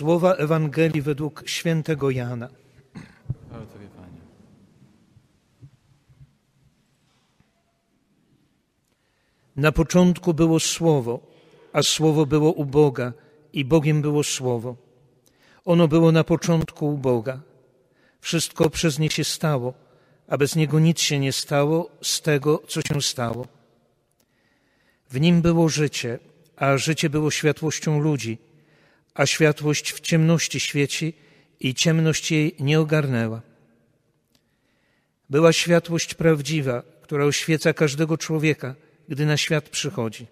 Słowa Ewangelii według świętego Jana. Chwała Tobie, Panie. Na początku było Słowo, a Słowo było u Boga i Bogiem było Słowo. Ono było na początku u Boga. Wszystko przez nie się stało, a bez niego nic się nie stało z tego, co się stało. W nim było życie, a życie było światłością ludzi, a światłość w ciemności świeci i ciemność jej nie ogarnęła. Była światłość prawdziwa, która oświeca każdego człowieka, gdy na świat przychodzi.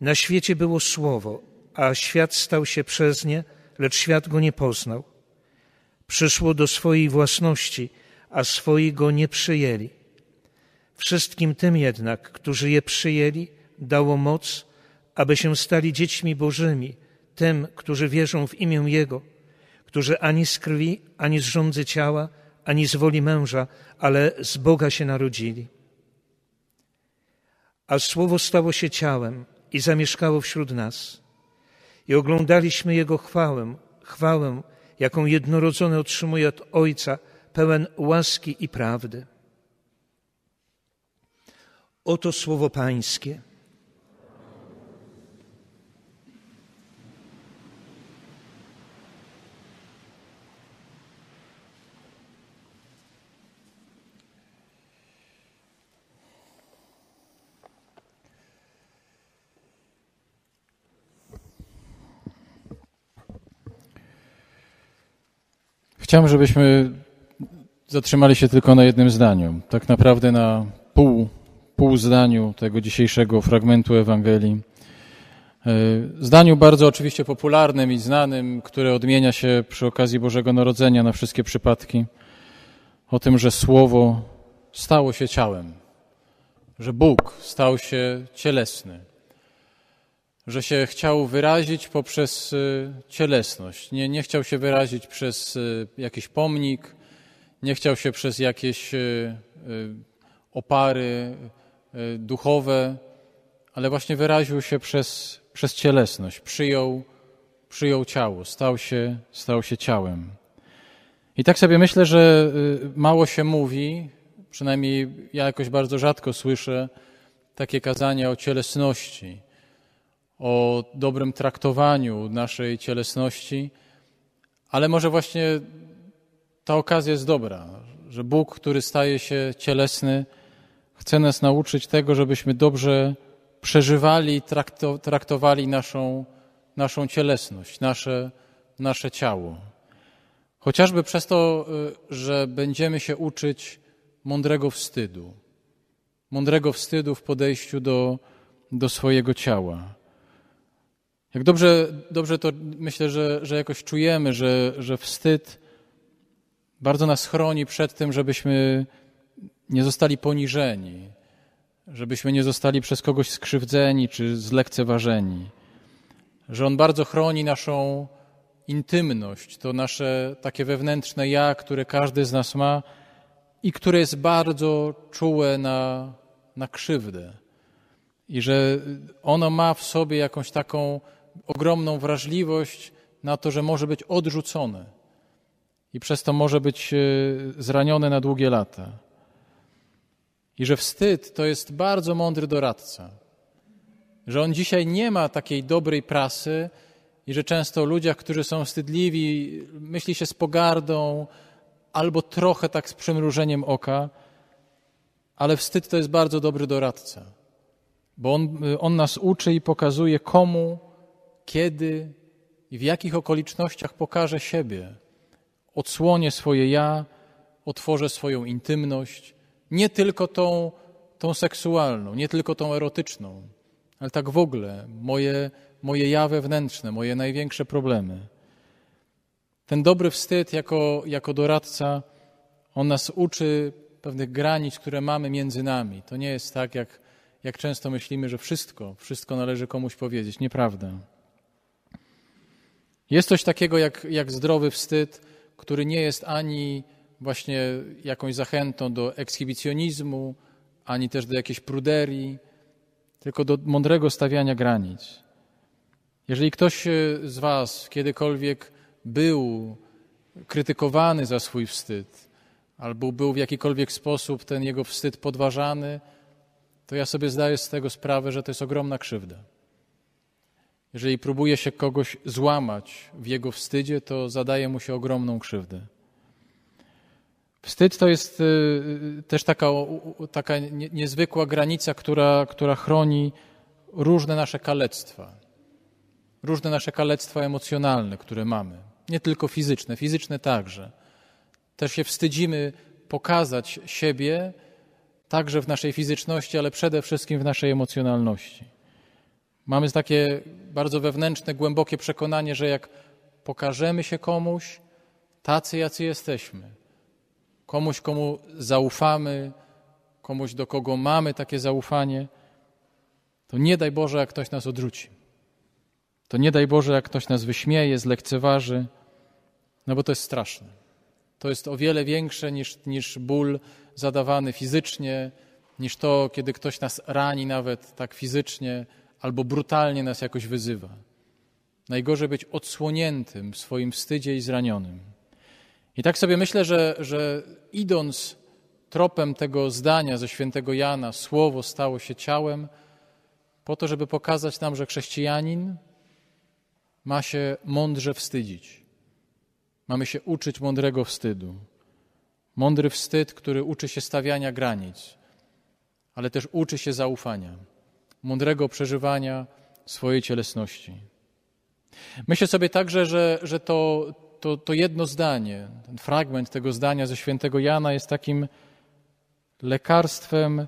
Na świecie było słowo, a świat stał się przez nie, lecz świat go nie poznał. Przyszło do swojej własności, a swoi go nie przyjęli. Wszystkim tym jednak, którzy je przyjęli, dało moc, aby się stali dziećmi Bożymi, tym, którzy wierzą w imię Jego, którzy ani z krwi, ani z rządzy ciała, ani z woli męża, ale z Boga się narodzili. A Słowo stało się ciałem i zamieszkało wśród nas. I oglądaliśmy Jego chwałę, chwałę, jaką jednorodzony otrzymuje od Ojca, pełen łaski i prawdy. Oto słowo Pańskie. Chciałem, żebyśmy zatrzymali się tylko na jednym zdaniu, tak naprawdę na pół, pół zdaniu tego dzisiejszego fragmentu Ewangelii. E, zdaniu bardzo oczywiście popularnym i znanym, które odmienia się przy okazji Bożego Narodzenia na wszystkie przypadki, o tym, że Słowo stało się ciałem, że Bóg stał się cielesny że się chciał wyrazić poprzez y, cielesność. Nie, nie chciał się wyrazić przez y, jakiś pomnik, nie chciał się przez jakieś y, opary duchowe, ale właśnie wyraził się przez, przez cielesność. Przyjął, przyjął ciało, stał się, stał się ciałem. I tak sobie myślę, że mało się mówi, przynajmniej ja jakoś bardzo rzadko słyszę takie kazania o cielesności o dobrym traktowaniu naszej cielesności, ale może właśnie ta okazja jest dobra, że Bóg, który staje się cielesny, chce nas nauczyć tego, żebyśmy dobrze przeżywali, traktowali naszą, naszą cielesność, nasze, nasze ciało. Chociażby przez to, y, że będziemy się uczyć mądrego wstydu. Mądrego wstydu w podejściu do, do swojego ciała. Jak dobrze, dobrze to myślę, że, że jakoś czujemy, że, że wstyd bardzo nas chroni przed tym, żebyśmy nie zostali poniżeni, żebyśmy nie zostali przez kogoś skrzywdzeni czy zlekceważeni. Że on bardzo chroni naszą intymność, to nasze takie wewnętrzne ja, które każdy z nas ma i które jest bardzo czułe na, na krzywdę. I że ono ma w sobie jakąś taką ogromną wrażliwość na to, że może być odrzucone i przez to może być e, zranione na długie lata. I że wstyd to jest bardzo mądry doradca. Że on dzisiaj nie ma takiej dobrej prasy i że często o ludziach, którzy są wstydliwi, myśli się z pogardą albo trochę tak z przymrużeniem oka, ale wstyd to jest bardzo dobry doradca, bo on, e, on nas uczy i pokazuje, komu kiedy i w jakich okolicznościach pokażę siebie, odsłonię swoje ja, otworzę swoją intymność, nie tylko tą, tą seksualną, nie tylko tą erotyczną, ale tak w ogóle moje, moje ja wewnętrzne, moje największe problemy. Ten dobry wstyd jako, jako doradca, on nas uczy pewnych granic, które mamy między nami. To nie jest tak, jak, jak często myślimy, że wszystko, wszystko należy komuś powiedzieć. Nieprawda. Jest coś takiego jak, jak zdrowy wstyd, który nie jest ani właśnie jakąś zachętą do ekshibicjonizmu, ani też do jakiejś pruderii, tylko do mądrego stawiania granic. Jeżeli ktoś z Was kiedykolwiek był krytykowany za swój wstyd, albo był w jakikolwiek sposób ten jego wstyd podważany, to ja sobie zdaję z tego sprawę, że to jest ogromna krzywda. Jeżeli próbuje się kogoś złamać w jego wstydzie, to zadaje mu się ogromną krzywdę. Wstyd to jest y, y, też taka, taka niezwykła granica, która, która chroni różne nasze kalectwa. Różne nasze kalectwa emocjonalne, które mamy. Nie tylko fizyczne, fizyczne także. Też się wstydzimy pokazać siebie także w naszej fizyczności, ale przede wszystkim w naszej emocjonalności. Mamy takie bardzo wewnętrzne, głębokie przekonanie, że jak pokażemy się komuś, tacy jacy jesteśmy, komuś, komu zaufamy, komuś, do kogo mamy takie zaufanie, to nie daj Boże, jak ktoś nas odrzuci. To nie daj Boże, jak ktoś nas wyśmieje, zlekceważy, no bo to jest straszne. To jest o wiele większe niż, niż ból zadawany fizycznie, niż to, kiedy ktoś nas rani nawet tak fizycznie albo brutalnie nas jakoś wyzywa. Najgorzej być odsłoniętym w swoim wstydzie i zranionym. I tak sobie myślę, że, że idąc tropem tego zdania ze świętego Jana, słowo stało się ciałem, po to, żeby pokazać nam, że chrześcijanin ma się mądrze wstydzić. Mamy się uczyć mądrego wstydu. Mądry wstyd, który uczy się stawiania granic, ale też uczy się zaufania, mądrego przeżywania swojej cielesności. Myślę sobie także, że, że to, to, to jedno zdanie, ten fragment tego zdania ze świętego Jana jest takim lekarstwem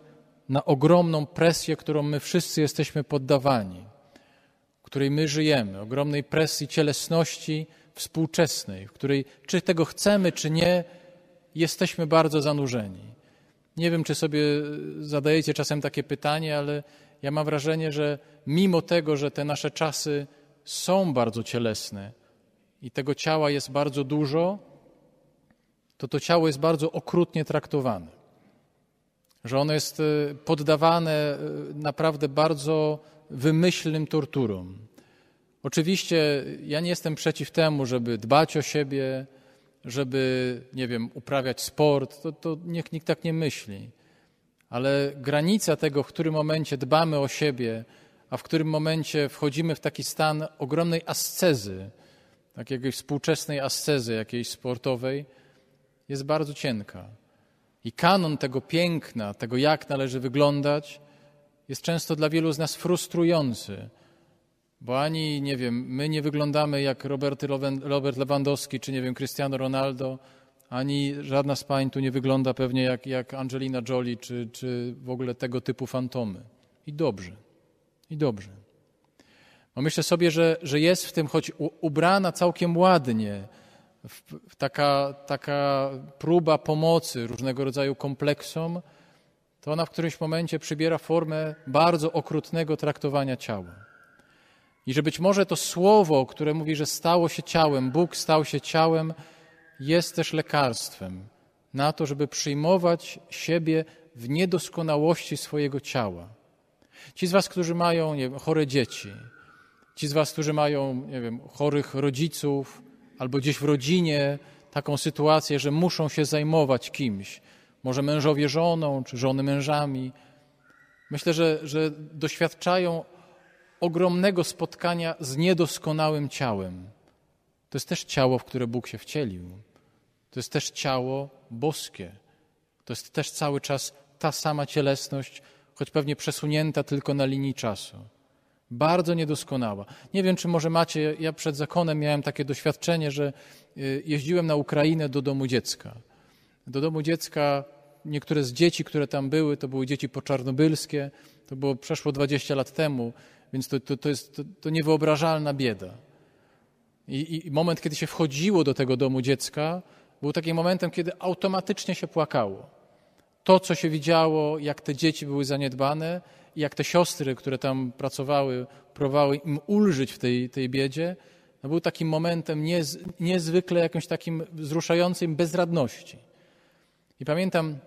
na ogromną presję, którą my wszyscy jesteśmy poddawani, której my żyjemy, ogromnej presji cielesności współczesnej, w której czy tego chcemy, czy nie, jesteśmy bardzo zanurzeni. Nie wiem, czy sobie zadajecie czasem takie pytanie, ale ja mam wrażenie, że mimo tego, że te nasze czasy są bardzo cielesne i tego ciała jest bardzo dużo, to to ciało jest bardzo okrutnie traktowane. Że ono jest e, poddawane e, naprawdę bardzo wymyślnym torturom. Oczywiście ja nie jestem przeciw temu, żeby dbać o siebie, żeby, nie wiem, uprawiać sport. To, to niech nikt tak nie myśli. Ale granica tego, w którym momencie dbamy o siebie, a w którym momencie wchodzimy w taki stan ogromnej ascezy, takiej współczesnej ascezy jakiejś sportowej, jest bardzo cienka. I kanon tego piękna, tego jak należy wyglądać, jest często dla wielu z nas frustrujący, bo ani, nie wiem, my nie wyglądamy jak Robert, Robert Lewandowski, czy nie wiem, Cristiano Ronaldo, ani żadna z pań tu nie wygląda pewnie jak, jak Angelina Jolie, czy, czy w ogóle tego typu fantomy. I dobrze. I dobrze. Bo myślę sobie, że, że jest w tym, choć ubrana całkiem ładnie, taka, taka próba pomocy różnego rodzaju kompleksom, to ona w którymś momencie przybiera formę bardzo okrutnego traktowania ciała. I że być może to słowo, które mówi, że stało się ciałem, Bóg stał się ciałem, jest też lekarstwem na to, żeby przyjmować siebie w niedoskonałości swojego ciała. Ci z Was, którzy mają wiem, chore dzieci, ci z Was, którzy mają nie wiem, chorych rodziców, albo gdzieś w rodzinie taką sytuację, że muszą się zajmować kimś, może mężowie żoną, czy żony mężami. Myślę, że, że doświadczają ogromnego spotkania z niedoskonałym ciałem. To jest też ciało, w które Bóg się wcielił. To jest też ciało boskie. To jest też cały czas ta sama cielesność, choć pewnie przesunięta tylko na linii czasu. Bardzo niedoskonała. Nie wiem, czy może macie, ja przed zakonem miałem takie doświadczenie, że y, jeździłem na Ukrainę do domu dziecka. Do domu dziecka niektóre z dzieci, które tam były, to były dzieci poczarnobylskie, to było przeszło 20 lat temu, więc to, to, to jest to, to niewyobrażalna bieda. I, I moment, kiedy się wchodziło do tego domu dziecka, był takim momentem, kiedy automatycznie się płakało. To, co się widziało, jak te dzieci były zaniedbane jak te siostry, które tam pracowały, próbowały im ulżyć w tej, tej biedzie, no był takim momentem niez, niezwykle jakimś takim wzruszającym bezradności. I pamiętam,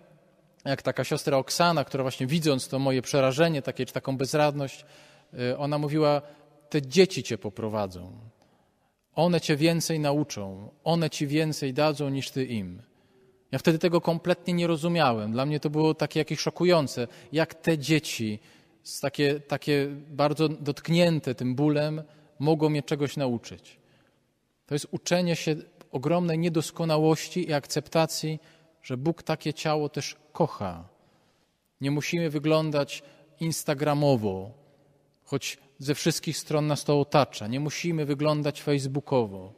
jak taka siostra Oksana, która właśnie widząc to moje przerażenie, takie, czy taką bezradność, y, ona mówiła, te dzieci cię poprowadzą. One cię więcej nauczą, one ci więcej dadzą niż ty im. Ja wtedy tego kompletnie nie rozumiałem. Dla mnie to było takie jakieś szokujące, jak te dzieci, takie, takie bardzo dotknięte tym bólem, mogą mnie czegoś nauczyć. To jest uczenie się ogromnej niedoskonałości i akceptacji, że Bóg takie ciało też kocha. Nie musimy wyglądać instagramowo, choć ze wszystkich stron nas to otacza. Nie musimy wyglądać facebookowo.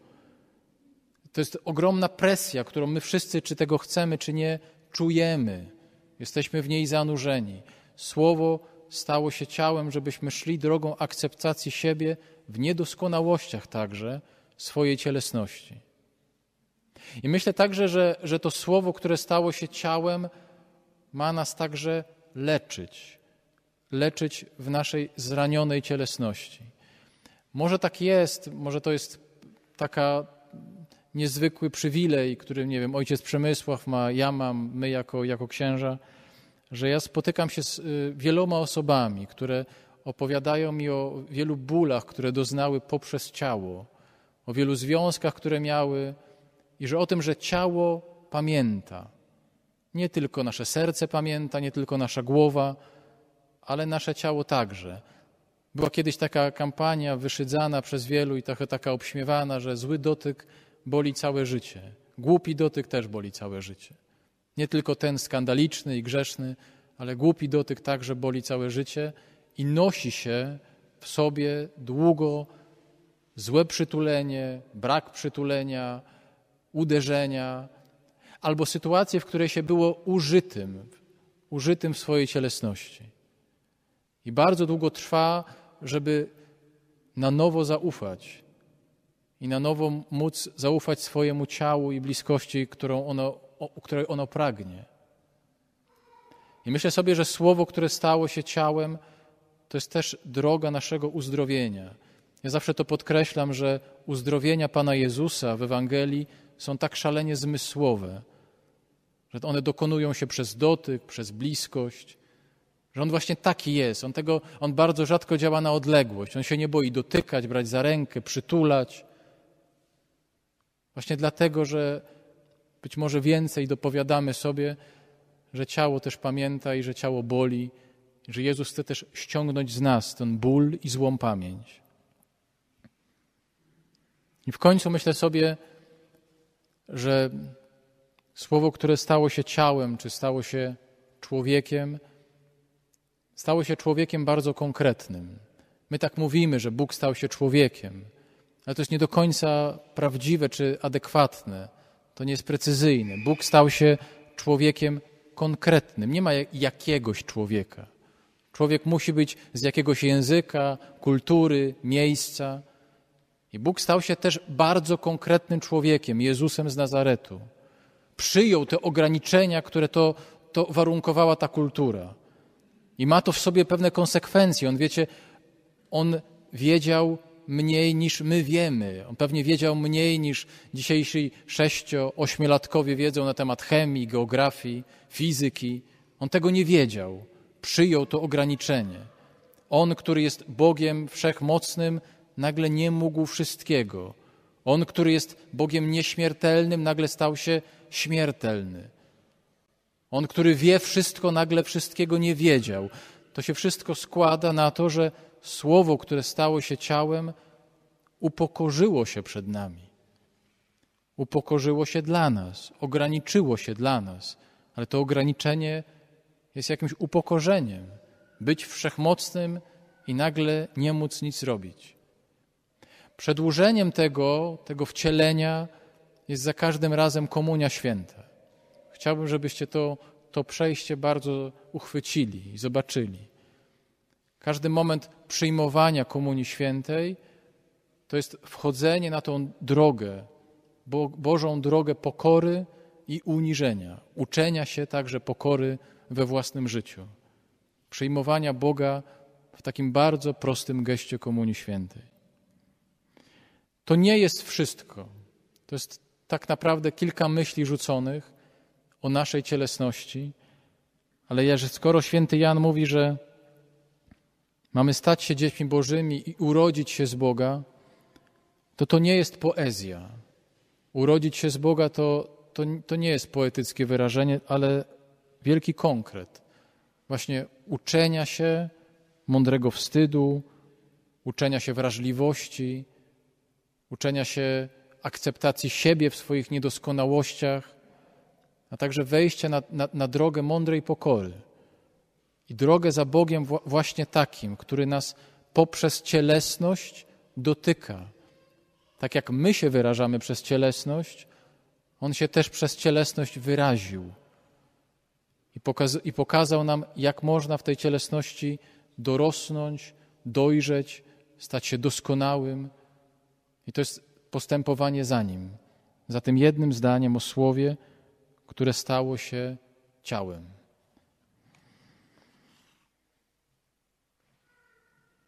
To jest ogromna presja, którą my wszyscy, czy tego chcemy, czy nie, czujemy. Jesteśmy w niej zanurzeni. Słowo stało się ciałem, żebyśmy szli drogą akceptacji siebie w niedoskonałościach także swojej cielesności. I myślę także, że, że to słowo, które stało się ciałem, ma nas także leczyć. Leczyć w naszej zranionej cielesności. Może tak jest, może to jest taka niezwykły przywilej, który, nie wiem, ojciec Przemysław ma, ja mam, my jako, jako księża, że ja spotykam się z y, wieloma osobami, które opowiadają mi o wielu bólach, które doznały poprzez ciało, o wielu związkach, które miały i że o tym, że ciało pamięta. Nie tylko nasze serce pamięta, nie tylko nasza głowa, ale nasze ciało także. Była kiedyś taka kampania wyszydzana przez wielu i trochę taka obśmiewana, że zły dotyk boli całe życie. Głupi dotyk też boli całe życie. Nie tylko ten skandaliczny i grzeszny, ale głupi dotyk także boli całe życie i nosi się w sobie długo złe przytulenie, brak przytulenia, uderzenia, albo sytuację, w której się było użytym, użytym w swojej cielesności. I bardzo długo trwa, żeby na nowo zaufać i na nowo móc zaufać swojemu ciału i bliskości, którą ono, o, której ono pragnie. I myślę sobie, że słowo, które stało się ciałem, to jest też droga naszego uzdrowienia. Ja zawsze to podkreślam, że uzdrowienia Pana Jezusa w Ewangelii są tak szalenie zmysłowe, że one dokonują się przez dotyk, przez bliskość, że on właśnie taki jest. On, tego, on bardzo rzadko działa na odległość. On się nie boi dotykać, brać za rękę, przytulać. Właśnie dlatego, że być może więcej dopowiadamy sobie, że ciało też pamięta i że ciało boli, że Jezus chce też ściągnąć z nas ten ból i złą pamięć. I w końcu myślę sobie, że słowo, które stało się ciałem, czy stało się człowiekiem, stało się człowiekiem bardzo konkretnym. My tak mówimy, że Bóg stał się człowiekiem, ale to jest nie do końca prawdziwe czy adekwatne. To nie jest precyzyjne. Bóg stał się człowiekiem konkretnym. Nie ma jakiegoś człowieka. Człowiek musi być z jakiegoś języka, kultury, miejsca. I Bóg stał się też bardzo konkretnym człowiekiem, Jezusem z Nazaretu. Przyjął te ograniczenia, które to, to warunkowała ta kultura. I ma to w sobie pewne konsekwencje. On, wiecie, on wiedział mniej niż my wiemy. On pewnie wiedział mniej niż dzisiejsi sześcio, ośmiolatkowie wiedzą na temat chemii, geografii, fizyki. On tego nie wiedział. Przyjął to ograniczenie. On, który jest Bogiem wszechmocnym, nagle nie mógł wszystkiego. On, który jest Bogiem nieśmiertelnym, nagle stał się śmiertelny. On, który wie wszystko, nagle wszystkiego nie wiedział. To się wszystko składa na to, że Słowo, które stało się ciałem, upokorzyło się przed nami. Upokorzyło się dla nas, ograniczyło się dla nas, ale to ograniczenie jest jakimś upokorzeniem. Być wszechmocnym i nagle nie móc nic robić. Przedłużeniem tego, tego wcielenia jest za każdym razem komunia święta. Chciałbym, żebyście to, to przejście bardzo uchwycili i zobaczyli. Każdy moment przyjmowania Komunii Świętej to jest wchodzenie na tą drogę, Bo, Bożą drogę pokory i uniżenia, uczenia się także pokory we własnym życiu, przyjmowania Boga w takim bardzo prostym geście Komunii Świętej. To nie jest wszystko. To jest tak naprawdę kilka myśli rzuconych o naszej cielesności, ale skoro święty Jan mówi, że mamy stać się dziećmi Bożymi i urodzić się z Boga, to to nie jest poezja. Urodzić się z Boga to, to, to nie jest poetyckie wyrażenie, ale wielki konkret. Właśnie uczenia się mądrego wstydu, uczenia się wrażliwości, uczenia się akceptacji siebie w swoich niedoskonałościach, a także wejścia na, na, na drogę mądrej pokory. I drogę za Bogiem właśnie takim, który nas poprzez cielesność dotyka. Tak jak my się wyrażamy przez cielesność, On się też przez cielesność wyraził. I, pokaz I pokazał nam, jak można w tej cielesności dorosnąć, dojrzeć, stać się doskonałym. I to jest postępowanie za Nim, za tym jednym zdaniem o Słowie, które stało się ciałem.